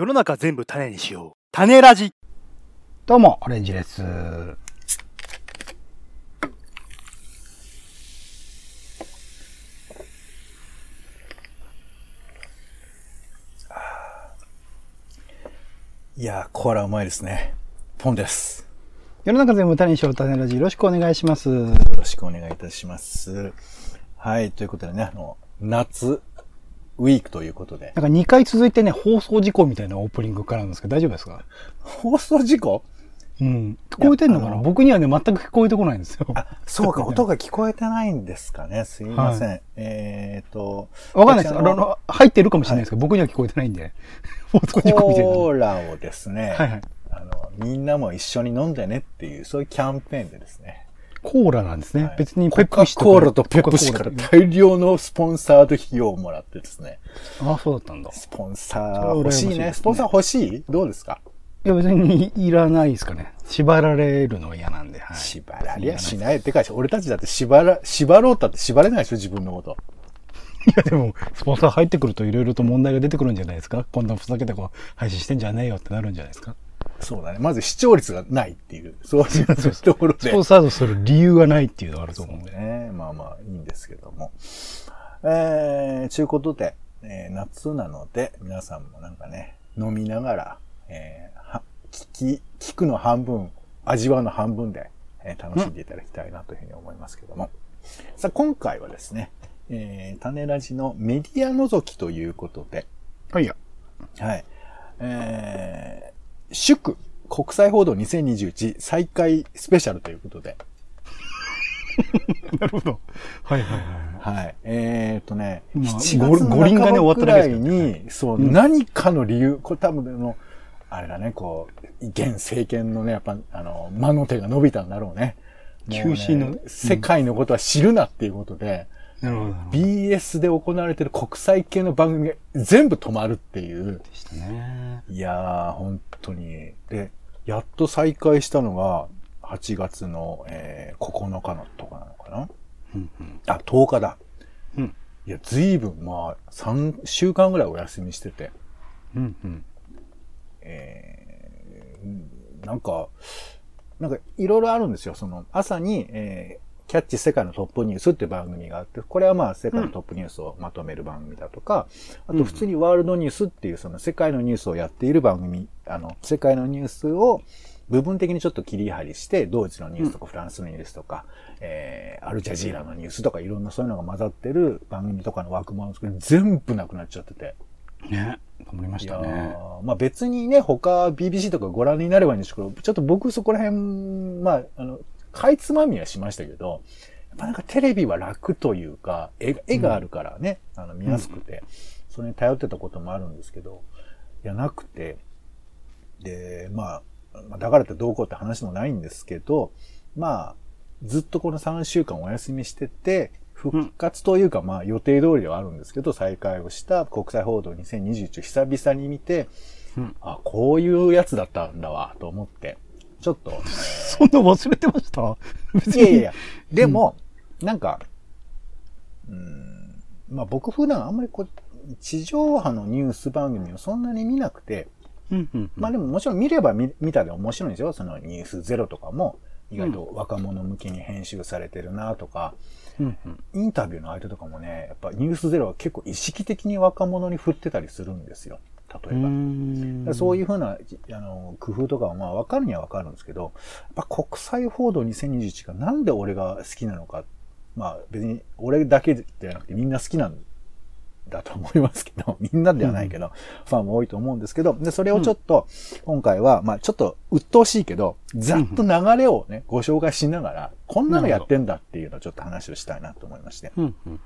世の中全部種にしよう。種ラジ。どうも、オレンジです。いやー、コーラうまいですね。ポンです。世の中全部種にしよう、種ラジ。よろしくお願いします。よろしくお願いいたします。はい、ということでね、あの、夏、ウィークということで。なんか2回続いてね、放送事故みたいなオープニングからなんですけど、大丈夫ですか？放送事故？うん。聞こえてんのかな？僕にはね、全く聞こえてこないんですよ。あ、そうか、音が聞こえてないんですかね。すいません。えーと、わかんないです。私あの、入ってるかもしれないですけど、僕には聞こえてないんで。放送事故みたいな。コーラをですね、はいはいあの、みんなも一緒に飲んでねっていう、そういうキャンペーンでですね。コーラなんですね。はい別にコペプシコーラとペプシから大量のスポンサード費用をもらってですね。あ、そうだったんだ。スポンサー欲しいね。いねスポンサー欲しい？どうですか？いや、別にいらないですかね。縛られるのは嫌なんで。はい。縛られやしない。てか、俺たちだって縛ら、縛ろうったって縛れないでしょ？自分のこと。いや、でも、スポンサー入ってくるといろいろと問題が出てくるんじゃないですか？こんなふざけたこう、配信してんじゃねえよってなるんじゃないですか？そうだね。まず視聴率がないっていう、そういうところでスポ。ンサードする理由がないっていうのがあると思うんで。ね。まあまあ、いいんですけども。えー、ちゅうことで、えー夏なので、皆さんもなんかね、飲みながら、えーは、聞き、聞くの半分、味わうの半分で、えー楽しんでいただきたいなというふうに思いますけども。さあ、今回はですね、えー、種ラジのメディア覗きということで、はいや。はい。えー、祝国際報道2021再開スペシャルということで、なるほど。はいはいはい。はい。えー、っとね、まあ7ご月の五輪終わっただけですに、そう、何かの理由、これ多分あの、あれだね、こう、現政権のね、やっぱ、あの、魔の手が伸びたんだろうね。もうねのね世界のことは知るなっていうことで、なるほど。なるほど BS で行われてる国際系の番組が全部止まるっていう。でしたね。いやー、本当に。で、やっと再開したのが、8月の、えー9日のとかなのかなうんうん。あ、10日だ。うん。いや、ずいぶん、まあ、3週間ぐらいお休みしてて、うんうん。えー、なんか、なんか、いろいろあるんですよ。その、朝に、えー、キャッチ世界のトップニュースっていう番組があって、これはまあ世界のトップニュースをまとめる番組だとか、あと普通にワールドニュースっていうその世界のニュースをやっている番組、あの、世界のニュースを部分的にちょっと切り張りして、ドイツのニュースとかフランスのニュースとか、えー、アルジャジーラのニュースとかいろんなそういうのが混ざってる番組とかの枠もあるんですけど、全部なくなっちゃってて。ね。頑張りましたね。ーまあ別にね、他 BBC とかご覧になればいいんですけど、ちょっと僕そこら辺、まあ、あの、かいつまみはしましたけど、やっぱなんかテレビは楽というか、絵が絵があるからね、あの見やすくて、それに頼ってたこともあるんですけど、いやなくて、で、まあ、まあだからってどうこうって話もないんですけど、まあ、ずっとこの3週間お休みしてて、復活というか、まあ予定通りではあるんですけど、再開をした国際報道2021を久々に見て、うん。あ、こういうやつだったんだわ、と思って、ちょっと、そんな忘れてました？別いやいやいや、でも、なんか、うーん、まあ僕普段あんまりこう、地上波のニュース番組をそんなに見なくて、うんうん。まあでももちろん見れば見見たで面白いんですよ。そのニュースゼロとかも、意外と若者向けに編集されてるなとか、うんうん。インタビューの相手とかもね、やっぱニュースゼロは結構意識的に若者に振ってたりするんですよ。例えば。んそういうふうな、あの、工夫とかはまあ分かるには分かるんですけど、やっぱ国際報道2021がなんで俺が好きなのか、まあ別に俺だけではなくてみんな好きなんだと思いますけど、みんなではないけど、ファンも多いと思うんですけど、で、それをちょっと、今回は、まあちょっと鬱陶しいけど、ざっと流れをね、ご紹介しながら、こんなのやってんだっていうのをちょっと話をしたいなと思いまして。うんうん。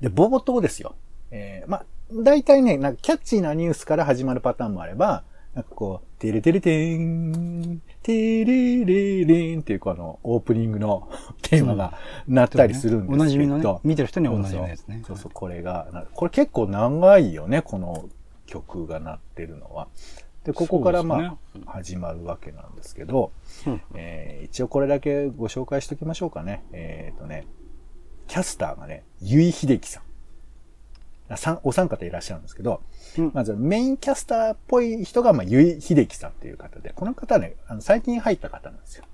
で、冒頭ですよ。えー、まあ、大体ね、なんかキャッチーなニュースから始まるパターンもあれば、なんかこう、テレテレテーン、テレレレンっていうこのオープニングの テーマがなったりするんですけど。おなじみのね見てる人にはおなじみのやつねそうそうこれがな、これ結構長いよね、この曲が鳴ってるのは。で、ここからまあ、始まるわけなんですけど、うんえー一応これだけご紹介しておきましょうかね。えっ、とね、キャスターがね、ゆいひできさん。あさんお三方いらっしゃるんですけど、うんまずメインキャスターっぽい人が、まあ、ゆい秀樹さんっていう方で、この方ね、あの最近入った方なんですよ。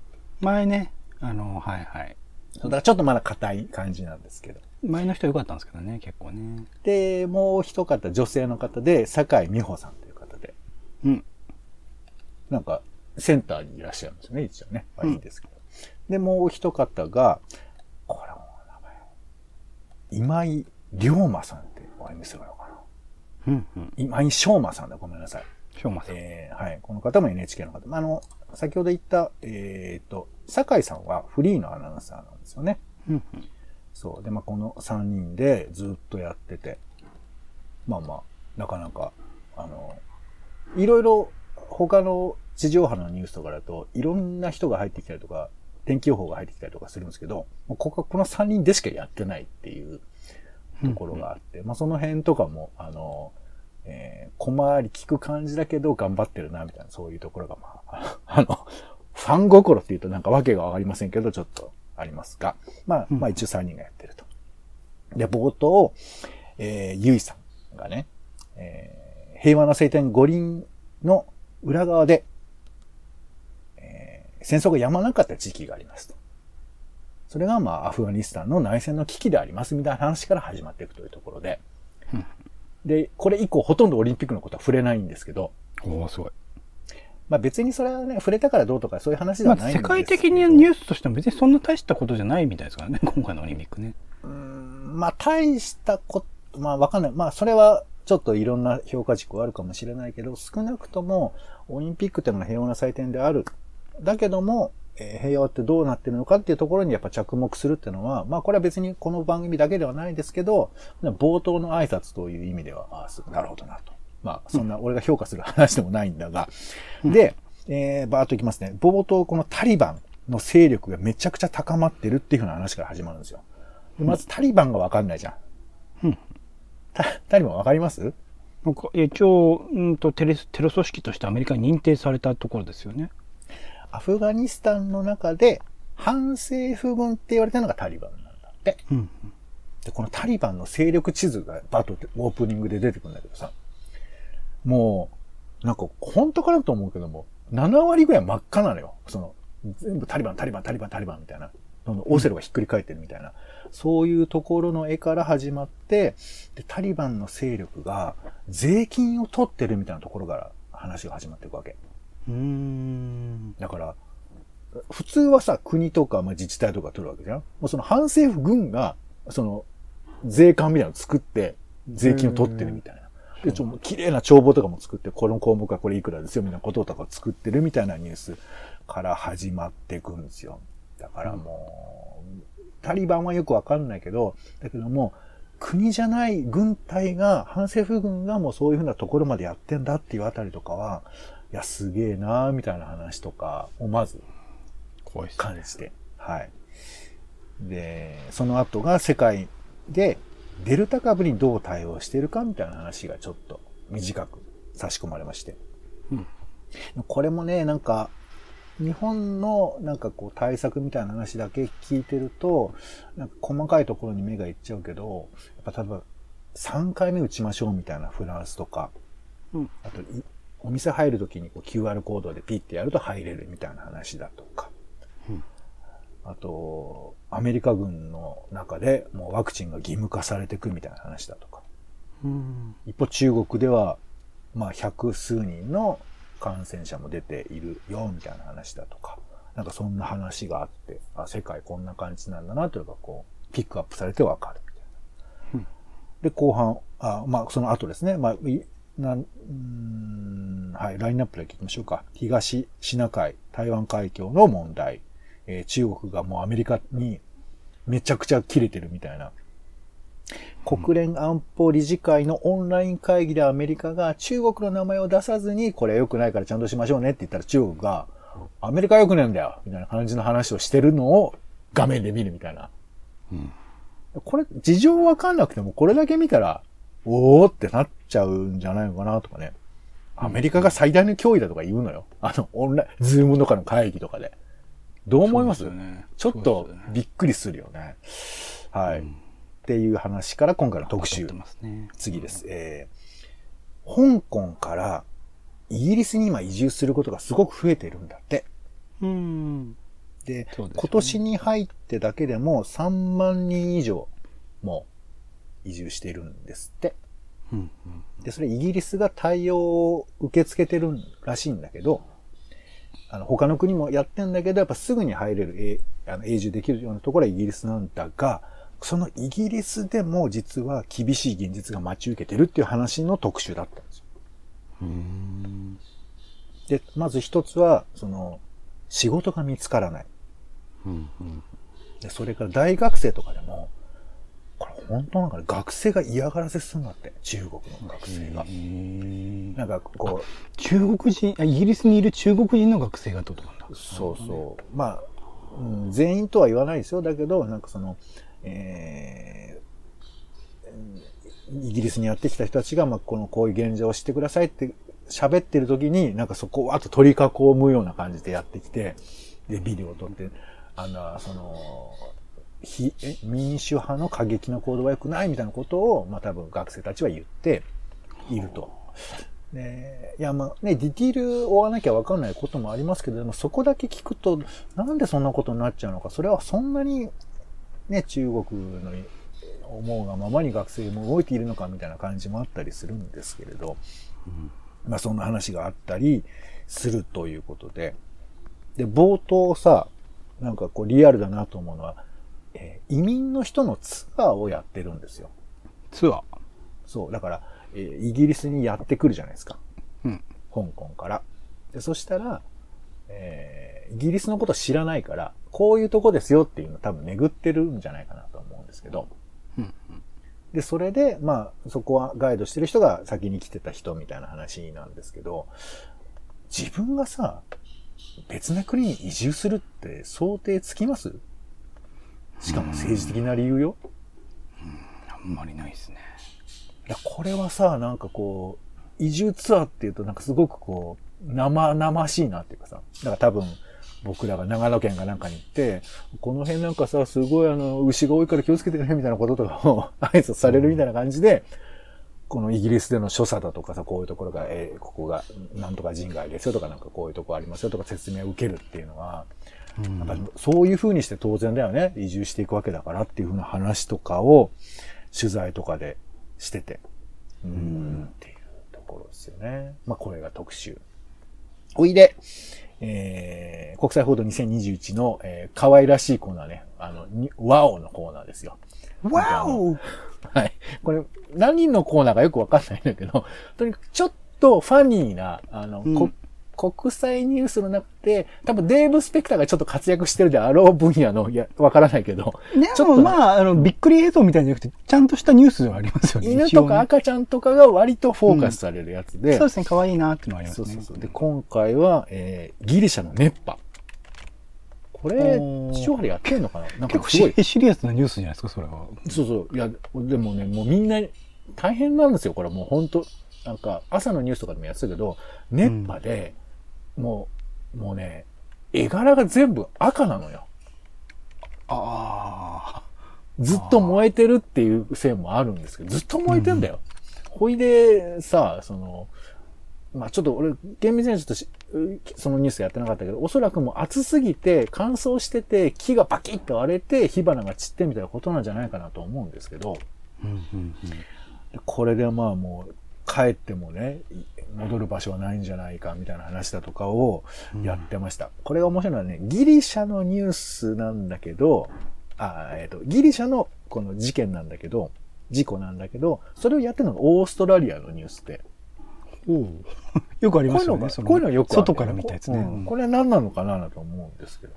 前ね、あの、はいはい。だからちょっとまだ硬い感じなんですけど。前の人良かったんですけどね、結構ね。で、もう一方、女性の方で、坂井美穂さんという方で、うん。なんか、センターにいらっしゃるんですよね、一応ね。まあうんいいですけど。で、もう一方が、これも名前、今井龍馬さんってお読みするのかな。うん、うん。今井翔馬さんだ、ごめんなさい。しょうまさん。えーはい。この方も NHK の方。まああの、先ほど言った、えっ、と、酒井さんはフリーのアナウンサーなんですよね。うん、うん。そう。で、まあ、この3人でずっとやってて、まあまあ、なかなか、あの、いろいろ他の地上波のニュースとかだと、いろんな人が入ってきたりとか、天気予報が入ってきたりとかするんですけど、こここの3人でしかやってないっていうところがあって、まあその辺とかも、あの、えー、小回り聞く感じだけど頑張ってるな、みたいな、そういうところが、まあ、あの、ファン心っていうとなんかわけがわかりませんけど、ちょっとありますが、まあ、うんまあ一応3人がやってると。で、冒頭、えー、ゆいさんがね、えー、平和の聖典五輪の裏側で、えー、戦争がやまなかった時期がありますと。それが、まあ、アフガニスタンの内戦の危機でありますみたいな話から始まっていくというところで、うんで、これ以降ほとんどオリンピックのことは触れないんですけど、おーすごい。まあ別にそれはね、触れたからどうとかそういう話でまあ、はないんですけど。世界的にニュースとしても別にそんな大したことじゃないみたいですからね、今回のオリンピックね。うーんまあ大したこと、まあわかんない。まあそれはちょっといろんな評価軸はあるかもしれないけど、少なくともオリンピックっていうのが平和な祭典である。だけども、えー平和ってどうなってるのかっていうところにやっぱ着目するっていうのは、まあこれは別にこの番組だけではないですけど、冒頭の挨拶という意味では、あなるほどなと。まあそんな俺が評価する話でもないんだが。で、えー、バーっといきますね。冒頭このタリバンの勢力がめちゃくちゃ高まってるっていうふうな話から始まるんですよ。でまずタリバンがわかんないじゃん。うんタタリバンわかります？なんか一応、うんとテレス、テロ組織としてアメリカに認定されたところですよね。アフガニスタンの中で反政府軍って言われてるのがタリバンなんだって。うん。で、このタリバンの勢力地図がバッとオープニングで出てくるんだけどさ、もう、なんか本当かなと思うけども、7割ぐらい真っ赤なのよ。その、全部タリバン、タリバン、タリバン、タリバンみたいな。どんどんオセロがひっくり返ってるみたいな。そういうところの絵から始まって、で、タリバンの勢力が税金を取ってるみたいなところから話が始まっていくわけ。うーん。だから、普通はさ、国とか、まあ、自治体とか取るわけじゃんもうその反政府軍が、その、税関みたいなのを作って、税金を取ってるみたいな。で、ちょ、綺麗な帳簿とかも作って、この項目はこれいくらですよ、みたいなこととかを作ってるみたいなニュースから始まっていくんですよ。だからもう、タリバンはよくわかんないけど、だけども、国じゃない軍隊が、反政府軍がもうそういうふうなところまでやってんだっていうあたりとかは、いや、すげえなーみたいな話とかをまず感じて。はい。で、その後が世界でデルタ株にどう対応しているかみたいな話がちょっと短く差し込まれまして。うんこれもね、なんか、日本のなんかこう対策みたいな話だけ聞いてると、なんか細かいところに目がいっちゃうけど、やっぱ例えば3回目打ちましょうみたいなフランスとか、うんあといお店入るときにこう QR コードでピッてやると入れるみたいな話だとか、うん。あと、アメリカ軍の中でもうワクチンが義務化されていくみたいな話だとか、うん。一方中国では、まあ百数人の感染者も出ているよみたいな話だとか、なんかそんな話があって、あ、世界こんな感じなんだなというのがこう、ピックアップされてわかるみたいな。うん。で、後半、あ、まあその後ですね、まあ、いなんんはい、ラインナップで聞きましょうか。東シナ海、台湾海峡の問題。えー中国がもうアメリカにめちゃくちゃ切れてるみたいな。国連安保理事会のオンライン会議でアメリカが中国の名前を出さずに、これ良くないからちゃんとしましょうねって言ったら中国が、アメリカ良くねえんだよみたいな感じの話をしてるのを画面で見るみたいな。うんこれ、事情わかんなくてもこれだけ見たら、おーってなっちゃうんじゃないのかなとかね。アメリカが最大の脅威だとか言うのよ。あの、オンライン、ズームとかの会議とかで。どう思います？ねちょっとびっくりするよね。はい。っっていう話から今回の特集ね。次です。えー、香港からイギリスに今移住することがすごく増えているんだって。うん。で、でね今年に入ってだけでも3万人以上も移住しているんですって。うん。で、それイギリスが対応を受け付けてるらしいんだけど、あの、他の国もやってんだけど、やっぱすぐに入れる、えあの永住できるようなところはイギリスなんだが、そのイギリスでも実は厳しい現実が待ち受けてるっていう話の特集だったんですよ。うん。で、まず一つは、その、仕事が見つからない。うん。うん。で、それから大学生とかでも、本当なんかね、学生が嫌がらせするんだって、中国の学生が。なんかこ中国人、あイギリスにいる中国人の学生がってことなんだ。う、そうそう。まあ、うん、全員とは言わないですよ。だけど、なんかその、えー、イギリスにやってきた人たちが、まあ、この、こういう現状を知ってくださいって喋ってる時に、なんかそこをあと取り囲むような感じでやってきて、で、ビデオを撮って、あの、その、非、え民主派の過激な行動は良くないみたいなことを、まあ多分学生たちは言っていると。でいや、まあね、ディティールを追わなきゃわかんないこともありますけど、でもそこだけ聞くと、なんでそんなことになっちゃうのか、それはそんなに、ね、中国の思うがままに学生も動いているのかみたいな感じもあったりするんですけれど、まあそんな話があったりするということで、で、冒頭さ、なんかこうリアルだなと思うのは、えー移民の人のツアーをやってるんですよ。ツアー。そう。だから、えーイギリスにやってくるじゃないですか。うん。香港から。で、そしたら、えーイギリスのこと知らないから、こういうとこですよっていうのを多分巡ってるんじゃないかなと思うんですけど。うん。で、それで、まあ、そこはガイドしてる人が先に来てた人みたいな話なんですけど、自分がさ、別な国に移住するって想定つきます？しかも政治的な理由よ。あんまりないですね。いや、これはさ、なんかこう、移住ツアーっていうとなんかすごくこう、生々しいなっていうかさ、だから多分、僕らが長野県かなんかに行って、この辺なんかさ、すごいあの、牛が多いから気をつけてね、みたいなこととかを挨拶されるみたいな感じで、このイギリスでの所作だとかさ、こういうところが、えーここが、なんとか人外ですよとか、なんかこういうとこありますよとか説明を受けるっていうのは、やっぱりそういう風にして当然だよね。移住していくわけだからっていう風な話とかを取材とかでしてて。うーん、っていうところですよね。まあこれが特集。おいで、えー、国際報道2021の、えー可愛らしいコーナーね。あの、にワオのコーナーですよ。わおはい。これ、何のコーナーかよくわかんないんだけど、とにかくちょっとファニーな、あの、うんこ国際ニュースの中で、多分デーブ・スペクターがちょっと活躍してるであろう分野の、いや、わからないけど、でちょっとまあ、あの、びっくり映像みたいじゃなくて、ちゃんとしたニュースではありますよね。犬とか赤ちゃんとかが割とフォーカスされるやつで、そうですね、可愛いなっていうのはありますね。そうそうそう。で、今回は、えー、ギリシャの熱波。これ地上波でやってんのかな？なんかすごいシ。シリアスなニュースじゃないですか、それは。そうそう。いや、でもね、もうみんな大変なんですよ。これもう本当なんか、朝のニュースとかでもやってたけど、熱波で、もう、もうね、絵柄が全部赤なのよ。あずっと燃えてるっていう線もあるんですけど、ずっと燃えてんだよ。ほいで、さ、その、まあちょっと俺、厳密にはちょっとしそのニュースやってなかったけど、おそらくもう暑すぎて乾燥してて木がバキッと割れて火花が散ってみたいなことなんじゃないかなと思うんですけど、あ。うんうんうん。これでまあもう帰ってもね、い戻る場所はないんじゃないかみたいな話だとかをやってました。これが面白いのはね、ギリシャのニュースなんだけど、あ、えっ、と、ギリシャのこの事件なんだけど、事故なんだけど、それをやってるのがオーストラリアのニュースで。よくありますよね。こういうのよく外から見たやつね。うんこれは何なのかなと思うんですけど。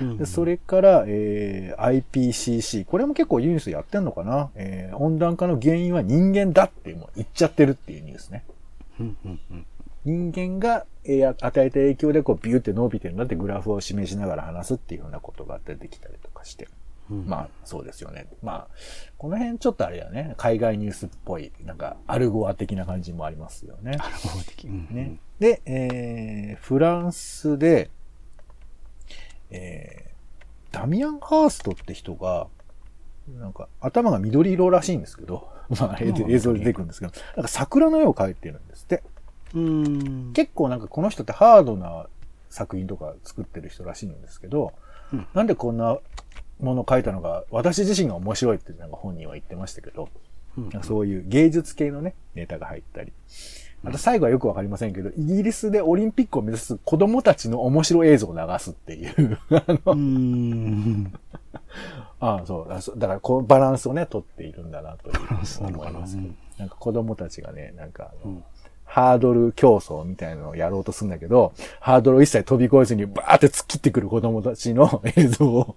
うんで、それから、えー IPCC。これも結構ニュースやってんのかな？えー温暖化の原因は人間だってもう言っちゃってるっていうニュースね。うんうんうん人間が、えー与えた影響でこうビューって伸びてるんだってグラフを示しながら話すっていうふうなことが出てきたりとかして。うんまあ、そうですよね。まあ、この辺ちょっとあれだね。海外ニュースっぽい、なんか、アルゴア的な感じもありますよね。合理的。うんうんね。で、えー、フランスで、えー、ダミアン・ハーストって人が、なんか頭が緑色らしいんですけど、まあ映像映像で出てくるんですけど、なんか桜の絵を描いてるんですって。うん。結構なんかこの人ってハードな作品とか作ってる人らしいんですけど、うんなんでこんなものを書いたのが、私自身が面白いってなんか本人は言ってましたけど、うんそういう芸術系のね、ネタが入ったり。あと最後はよくわかりませんけど、イギリスでオリンピックを目指す子供たちの面白映像を流すっていう。あ のうん。ああそう。だからこうバランスをね、取っているんだなというバランスなのかな思いますけどうんなんか子供たちがね、なんかあの、うんハードル競争みたいなのをやろうとするんだけど、ハードルを一切飛び越えずにバーって突っ切ってくる子供たちの 映像を。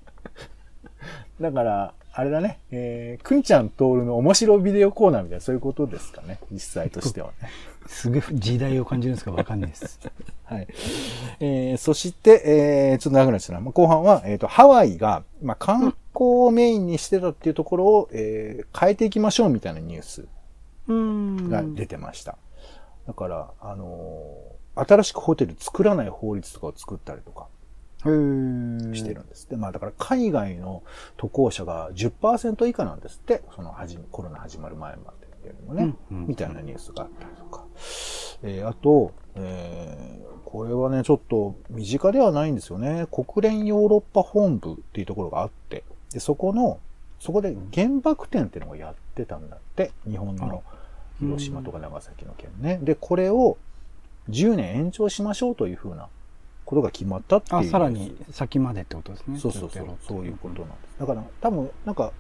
だから、あれだね、えー、くんちゃんとおるの面白ビデオコーナーみたいな、そういうことですかね、実際としてはね。すげえ時代を感じるんですかわかんないです。はい。えー、そして、えー、ちょっと長くなっちゃったな。まあ後半は、えっ、と、ハワイが、まあ、観光をメインにしてたっていうところを、えー、変えていきましょうみたいなニュースうんが出てました。だから、あのー新しくホテル作らない法律とかを作ったりとかしてるんですって。まあだから海外の渡航者が10%以下なんですって。その始めコロナ始まる前までよりもね、うんうんみたいなニュースがあったりとか。えーあと、えーこれはね、ちょっと身近ではないんですよね。国連ヨーロッパ本部っていうところがあって、でそこの、そこで原爆展っていうのをやってたんだって。日本の広島とか長崎の県ね。で、これを10年延長しましょうというふうなことが決まったっていう。あ、さらに先までってことですね。そうそうそうそういうことなんです。だから多分なんか、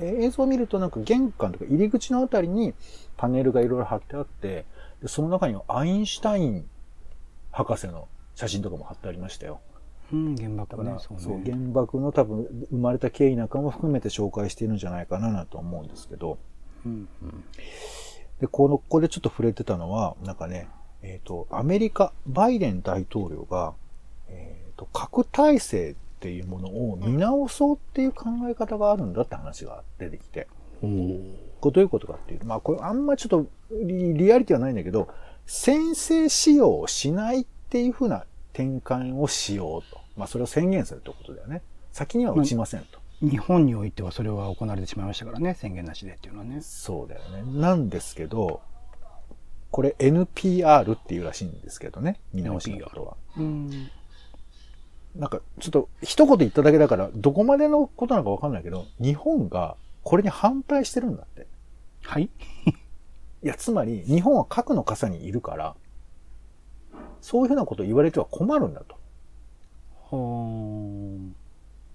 えー映像を見るとなんか玄関とか入り口のあたりにパネルがいろいろ貼ってあって、でその中にはアインシュタイン博士の写真とかも貼ってありましたよ。うん、原爆ね。そうそう、ね。原爆の多分生まれた経緯なんかも含めて紹介しているんじゃないかななと思うんですけど、うんうんで、この、ここでちょっと触れてたのは、なんかね、えっ、と、アメリカ、バイデン大統領が、えっ、と、核体制っていうものを見直そうっていう考え方があるんだって話が出てきて、おーこれどういうことかっていうと、まあこれあんまちょっとリリアリティはないんだけど、先制使用をしないっていうふうな転換をしようと。まあそれを宣言するってことだよね。先には打ちませんと。日本においてはそれは行われてしまいましたからね、宣言なしでっていうのはね。そうだよね。なんですけど、これ NPR っていうらしいんですけどね。見直しのことは。うん。なんか、ちょっと一言言っただけだから、どこまでのことなのかわかんないけど、日本がこれに反対してるんだって。はい いや、つまり、日本は核の傘にいるから、そういうふうなことを言われては困るんだと。ほー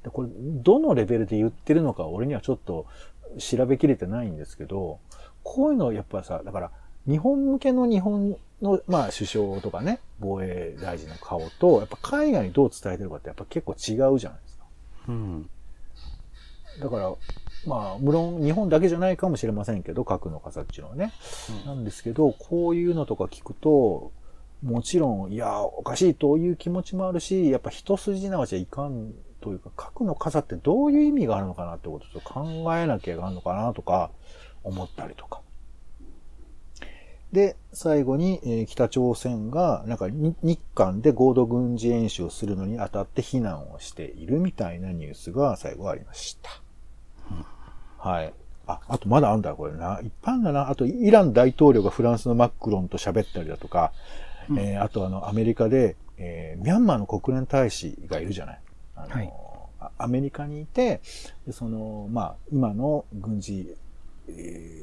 でこれ、どのレベルで言ってるのか、俺にはちょっと調べきれてないんですけど、こういうのやっぱさ、だから、日本向けの日本の、まあ、首相とかね、防衛大臣の顔と、やっぱ海外にどう伝えてるかってやっぱ結構違うじゃないですか。うん。だから、まあ、無論日本だけじゃないかもしれませんけど、核の傘っていうのはね。なんですけど、こういうのとか聞くと、もちろん、いや、おかしいという気持ちもあるし、やっぱ一筋縄じゃいかんというか、核の傘ってどういう意味があるのかなってことをちょっと考えなきゃいかんのかなとか、思ったりとか。で、最後に、えー北朝鮮が、なんかに日韓で合同軍事演習をするのにあたって非難をしているみたいなニュースが最後ありました。はい。あ、あとまだあんだ、これな。いっぱいあんだな。あと、イラン大統領がフランスのマクロンと喋ったりだとか、うんえーあとあの、アメリカで、えーミャンマーの国連大使がいるじゃない。あのはいあアメリカにいて、でその、まあ、今の軍事、えー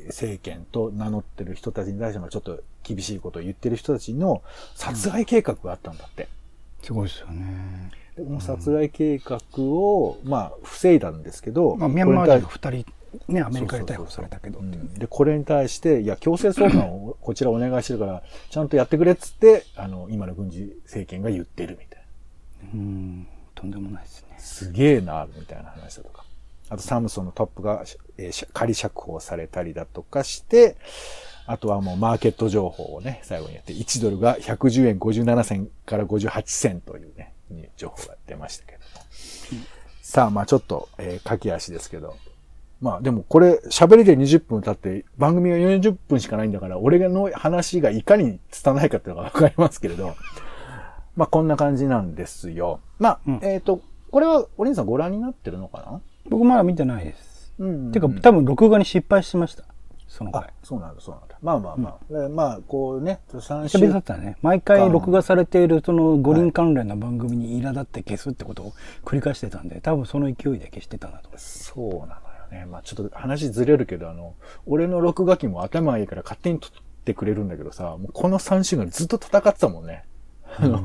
政権と名乗ってる人たちに対してもちょっと厳しいことを言ってる人たちの殺害計画があったんだって。すごいですよね。でこの殺害計画を、まあ、防いだんですけど、まあ、ミャンマー人がこ二人、ね、アメリカで逮捕されたけどで、これに対して、いや、強制送還を こちらお願いしてるから、ちゃんとやってくれっつって、あの、今の軍事政権が言ってるみたいな。うん、とんでもないですね。すげえな、みたいな話だとか。あと、サムソンのトップが、えーし仮釈放されたりだとかして、あとはもうマーケット情報をね、最後にやって、1ドルが110円57銭から58銭というね、情報が出ましたけども。さあ、まあちょっと、えー駆け足ですけど。まあでもこれ、喋りで20分経って、番組が40分しかないんだから、俺の話がいかに拙いかっていうのがわかりますけれど、まあこんな感じなんですよ。まあ、うんえっ、と、これは、お兄さんご覧になってるのかな？僕まだ見てないです。うんてか、多分録画に失敗しました。そのあ回。、そうなんだ、そうなんだ。まあまあまあ。でまあ、こうね、3久々だ週ったね。毎回録画されているその五輪関連の番組に苛立って消すってことを繰り返してたんで、多分その勢いで消してたんだと思います。そうなのよね。まあちょっと話ずれるけど、あの、俺の録画機も頭がいいから勝手に撮ってくれるんだけどさ、もうこの3週間ずっと戦ってたもんね。あの、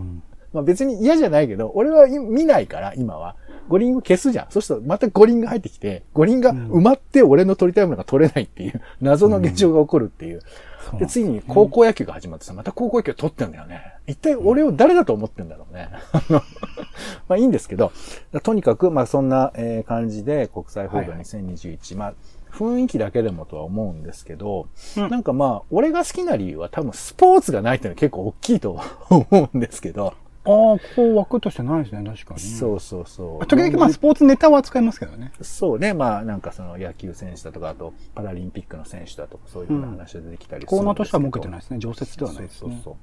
まあ別に嫌じゃないけど、俺はい見ないから、今は。五輪を消すじゃん。そうするとまた五輪が入ってきて、五輪が埋まって俺の撮りたいものが撮れないっていう、謎の現象が起こるっていう。うなんです次に高校野球が始まってさ、また高校野球を撮ってんだよね。一体俺を誰だと思ってんだろうね。まあいいんですけど、とにかく、まあそんなえー感じで国際報道はいはい2021、まあ雰囲気だけでもとは思うんですけど、うんなんかまあ、俺が好きな理由は多分スポーツがないっていうのは結構大きいと思うんですけど、ああ、ここ枠としてないですね、確かに。そうそうそう。時々まあスポーツネタは扱いますけどね。そうね。まあ、なんかその野球選手だとか、あとパラリンピックの選手だとか、そういうふうな話が出てきたりするんですけど、コーナーとしては設けてないですね。常設ではないですね。そうそうそ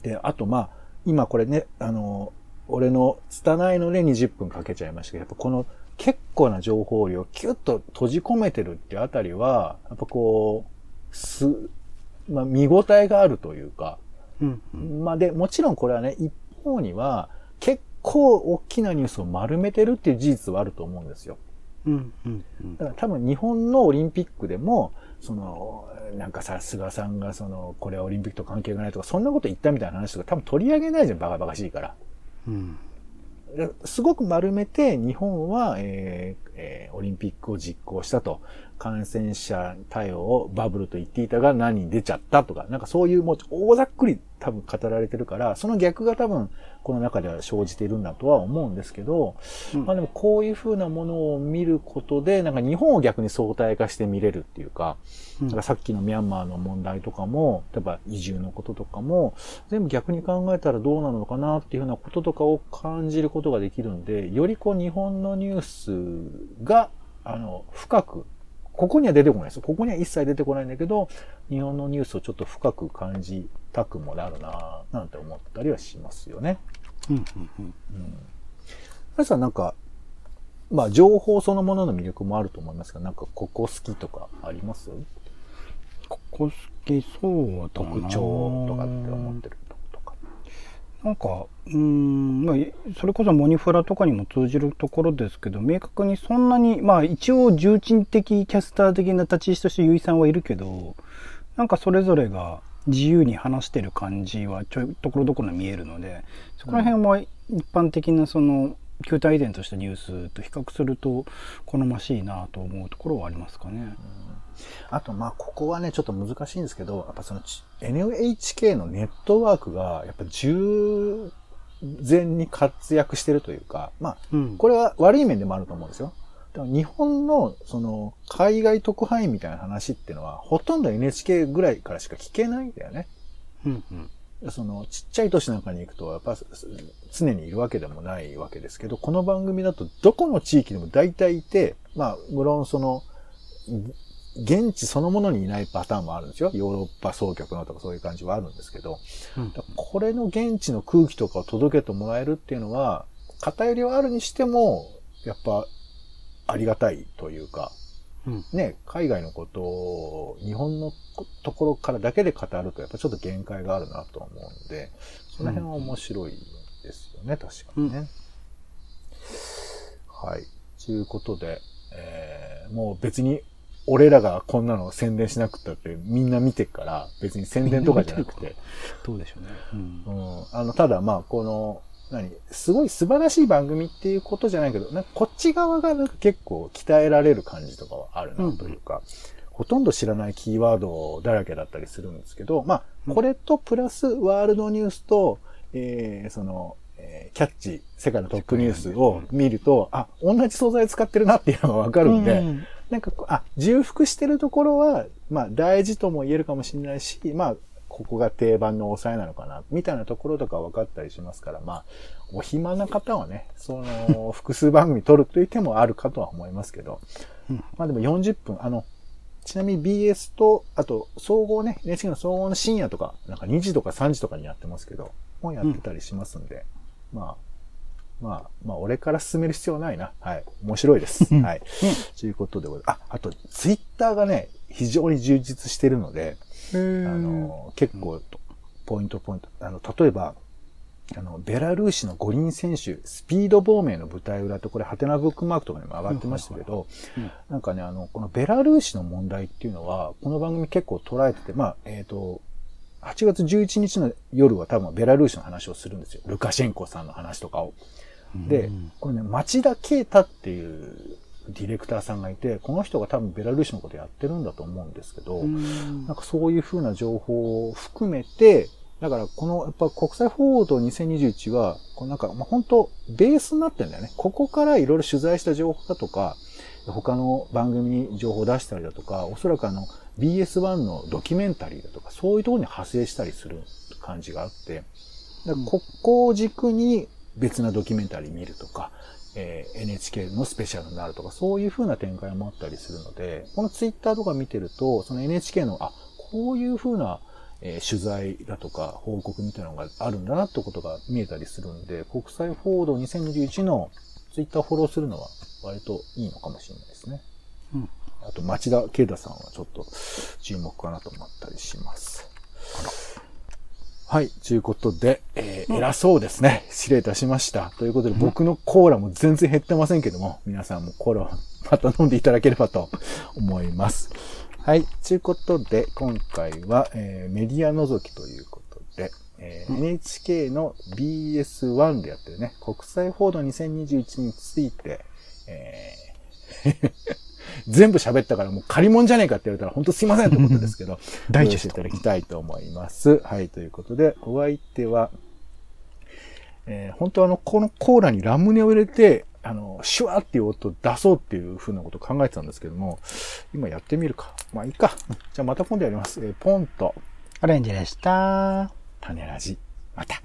う。で、あとまあ、今これね、あの、俺の拙いので20分かけちゃいましたけど、やっぱこの結構な情報量をキュッと閉じ込めてるってあたりは、やっぱこう、す、まあ見応えがあるというか、うんうん。まあで、もちろんこれはね、一方には結構大きなニュースを丸めてるっていう事実はあると思うんですよ。うんうんうんだから多分日本のオリンピックでも、その、なんかさ、菅さんがその、これはオリンピックと関係がないとか、そんなこと言ったみたいな話とか多分取り上げないじゃん、バカバカしいから。うん。すごく丸めて、日本は、えーえーオリンピックを実行したと。感染者対応をバブルと言っていたが何人出ちゃったとか、なんかそういうもう大ざっくり多分語られてるから、その逆が多分この中では生じているんだとは思うんですけど、うん。まあでもこういう風なものを見ることで、なんか日本を逆に相対化して見れるっていうか、うん。だからさっきのミャンマーの問題とかも、例えば移住のこととかも、全部逆に考えたらどうなのかなっていうふうなこととかを感じることができるんで、よりこう日本のニュースが、あの、深く、ここには出てこないです。ここには一切出てこないんだけど、日本のニュースをちょっと深く感じたくもなるなぁなんて思ったりはしますよね。うんうんうん。うん。皆さんなんか、まあ情報そのものの魅力もあると思いますが、なんかここ好きとかあります？ここ好きそうだな特徴とかって思ってる。なんか、うん、まあ、それこそモニフラとかにも通じるところですけど、明確にそんなに、まあ一応重鎮的キャスター的な立ち位置として結衣さんはいるけど、なんかそれぞれが自由に話してる感じはちょいところどころに見えるので、そこら辺は一般的なその、球体遺伝としたニュースと比較すると好ましいなと思うところはありますかね。あと、まあ、ここはね、ちょっと難しいんですけど、やっぱそのち NHK のネットワークが、やっぱ従前に活躍してるというか、まあ、うん。これは悪い面でもあると思うんですよ。でも日本の、その、海外特派員みたいな話っていうのは、ほとんど NHK ぐらいからしか聞けないんだよね。うんうん。その、ちっちゃい都市なんかに行くと、やっぱ、常にいるわけでもないわけですけど、この番組だと、どこの地域でも大体いて、まあ、無論その、現地そのものにいないパターンもあるんですよ。ヨーロッパ総局のとかそういう感じはあるんですけど、うん。これの現地の空気とかを届けてもらえるっていうのは、偏りはあるにしても、やっぱ、ありがたいというか、うん。ね、海外のことを日本のところからだけで語るとやっぱちょっと限界があるなと思うんで、その辺は面白いね、確かにね。はい。ということで、えーもう別に俺らがこんなの宣伝しなくったってみんな見てっから、別に宣伝とかじゃなくて、どうでしょうね。うんうん。あの、ただまあ、この、何すごい素晴らしい番組っていうことじゃないけど、なんかこっち側がなんか結構鍛えられる感じとかはあるなというか、ほとんど知らないキーワードだらけだったりするんですけど、まあ、これとプラスワールドニュースと、えー、その、えーキャッチ、世界のトップニュースを見ると、あ、同じ素材使ってるなっていうのがわかるんで、うん。なんかあ、重複してるところは、まあ大事とも言えるかもしれないし、まあ、ここが定番の抑えなのかな、みたいなところとか分かったりしますから、まあ、お暇な方はね、その、複数番組撮るという手もあるかとは思いますけど、うん。まあでも40分、あの、ちなみに BS と、あと、総合ね、NHK の総合の深夜とか、なんか2時とか3時とかにやってますけど、もうやってたりしますんで、まあ、まあ、まあ、俺から進める必要はないな。はい。面白いです。はい。ということで。あ、あと、ツイッターがね、非常に充実してるので、あの、結構、ポイントポイント。あの、例えば、あの、ベラルーシの五輪選手、スピード亡命の舞台裏って、これ、ハテナブックマークとかにも上がってましたけど、なんかね、あの、このベラルーシの問題っていうのは、この番組結構捉えてて、まあ、えっ、と、8月11日の夜は多分ベラルーシの話をするんですよ。ルカシェンコさんの話とかを。で、これね、町田啓太っていうディレクターさんがいて、この人が多分ベラルーシのことやってるんだと思うんですけど、なんかそういう風な情報を含めて、だからこのやっぱ国際報道2021は、こうなんか、まあ、本当ベースになってんだよね。ここからいろいろ取材した情報だとか、他の番組に情報を出したりだとか、おそらくあの BS1 のドキュメンタリーだとか、そういうところに派生したりする感じがあって、だからここを軸に別なドキュメンタリー見るとか、えー NHK のスペシャルになるとか、そういう風な展開もあったりするので、このツイッターとか見てると、その NHK の、あ、こういう風な、えー取材だとか報告みたいなのがあるんだなってことが見えたりするんで、国際報道2021のツイッターフォローするのは割といいのかもしれないですね。うんあと、町田啓太さんはちょっと注目かなと思ったりします。はい。ということで、えー偉そうですね。失礼いたしました。ということで、僕のコーラも全然減ってませんけども、皆さんもコーラをまた飲んでいただければと思います。はい。ということで、今回は、えーメディア覗きということで、えー NHK の BS1 でやってるね、国際報道2021について、えー 全部喋ったからもう借り物じゃねえかって言われたら本当すいませんってことですけど、ダイジェストご容赦いただきたいと思います。はい、ということで、お相手は、えー本当はあの、このコーラにラムネを入れて、あの、シュワーっていう音を出そうっていう風なことを考えてたんですけども、今やってみるか。まあいいか。じゃあまた今度やります。えーポンとオレンジでした。種ラジまた。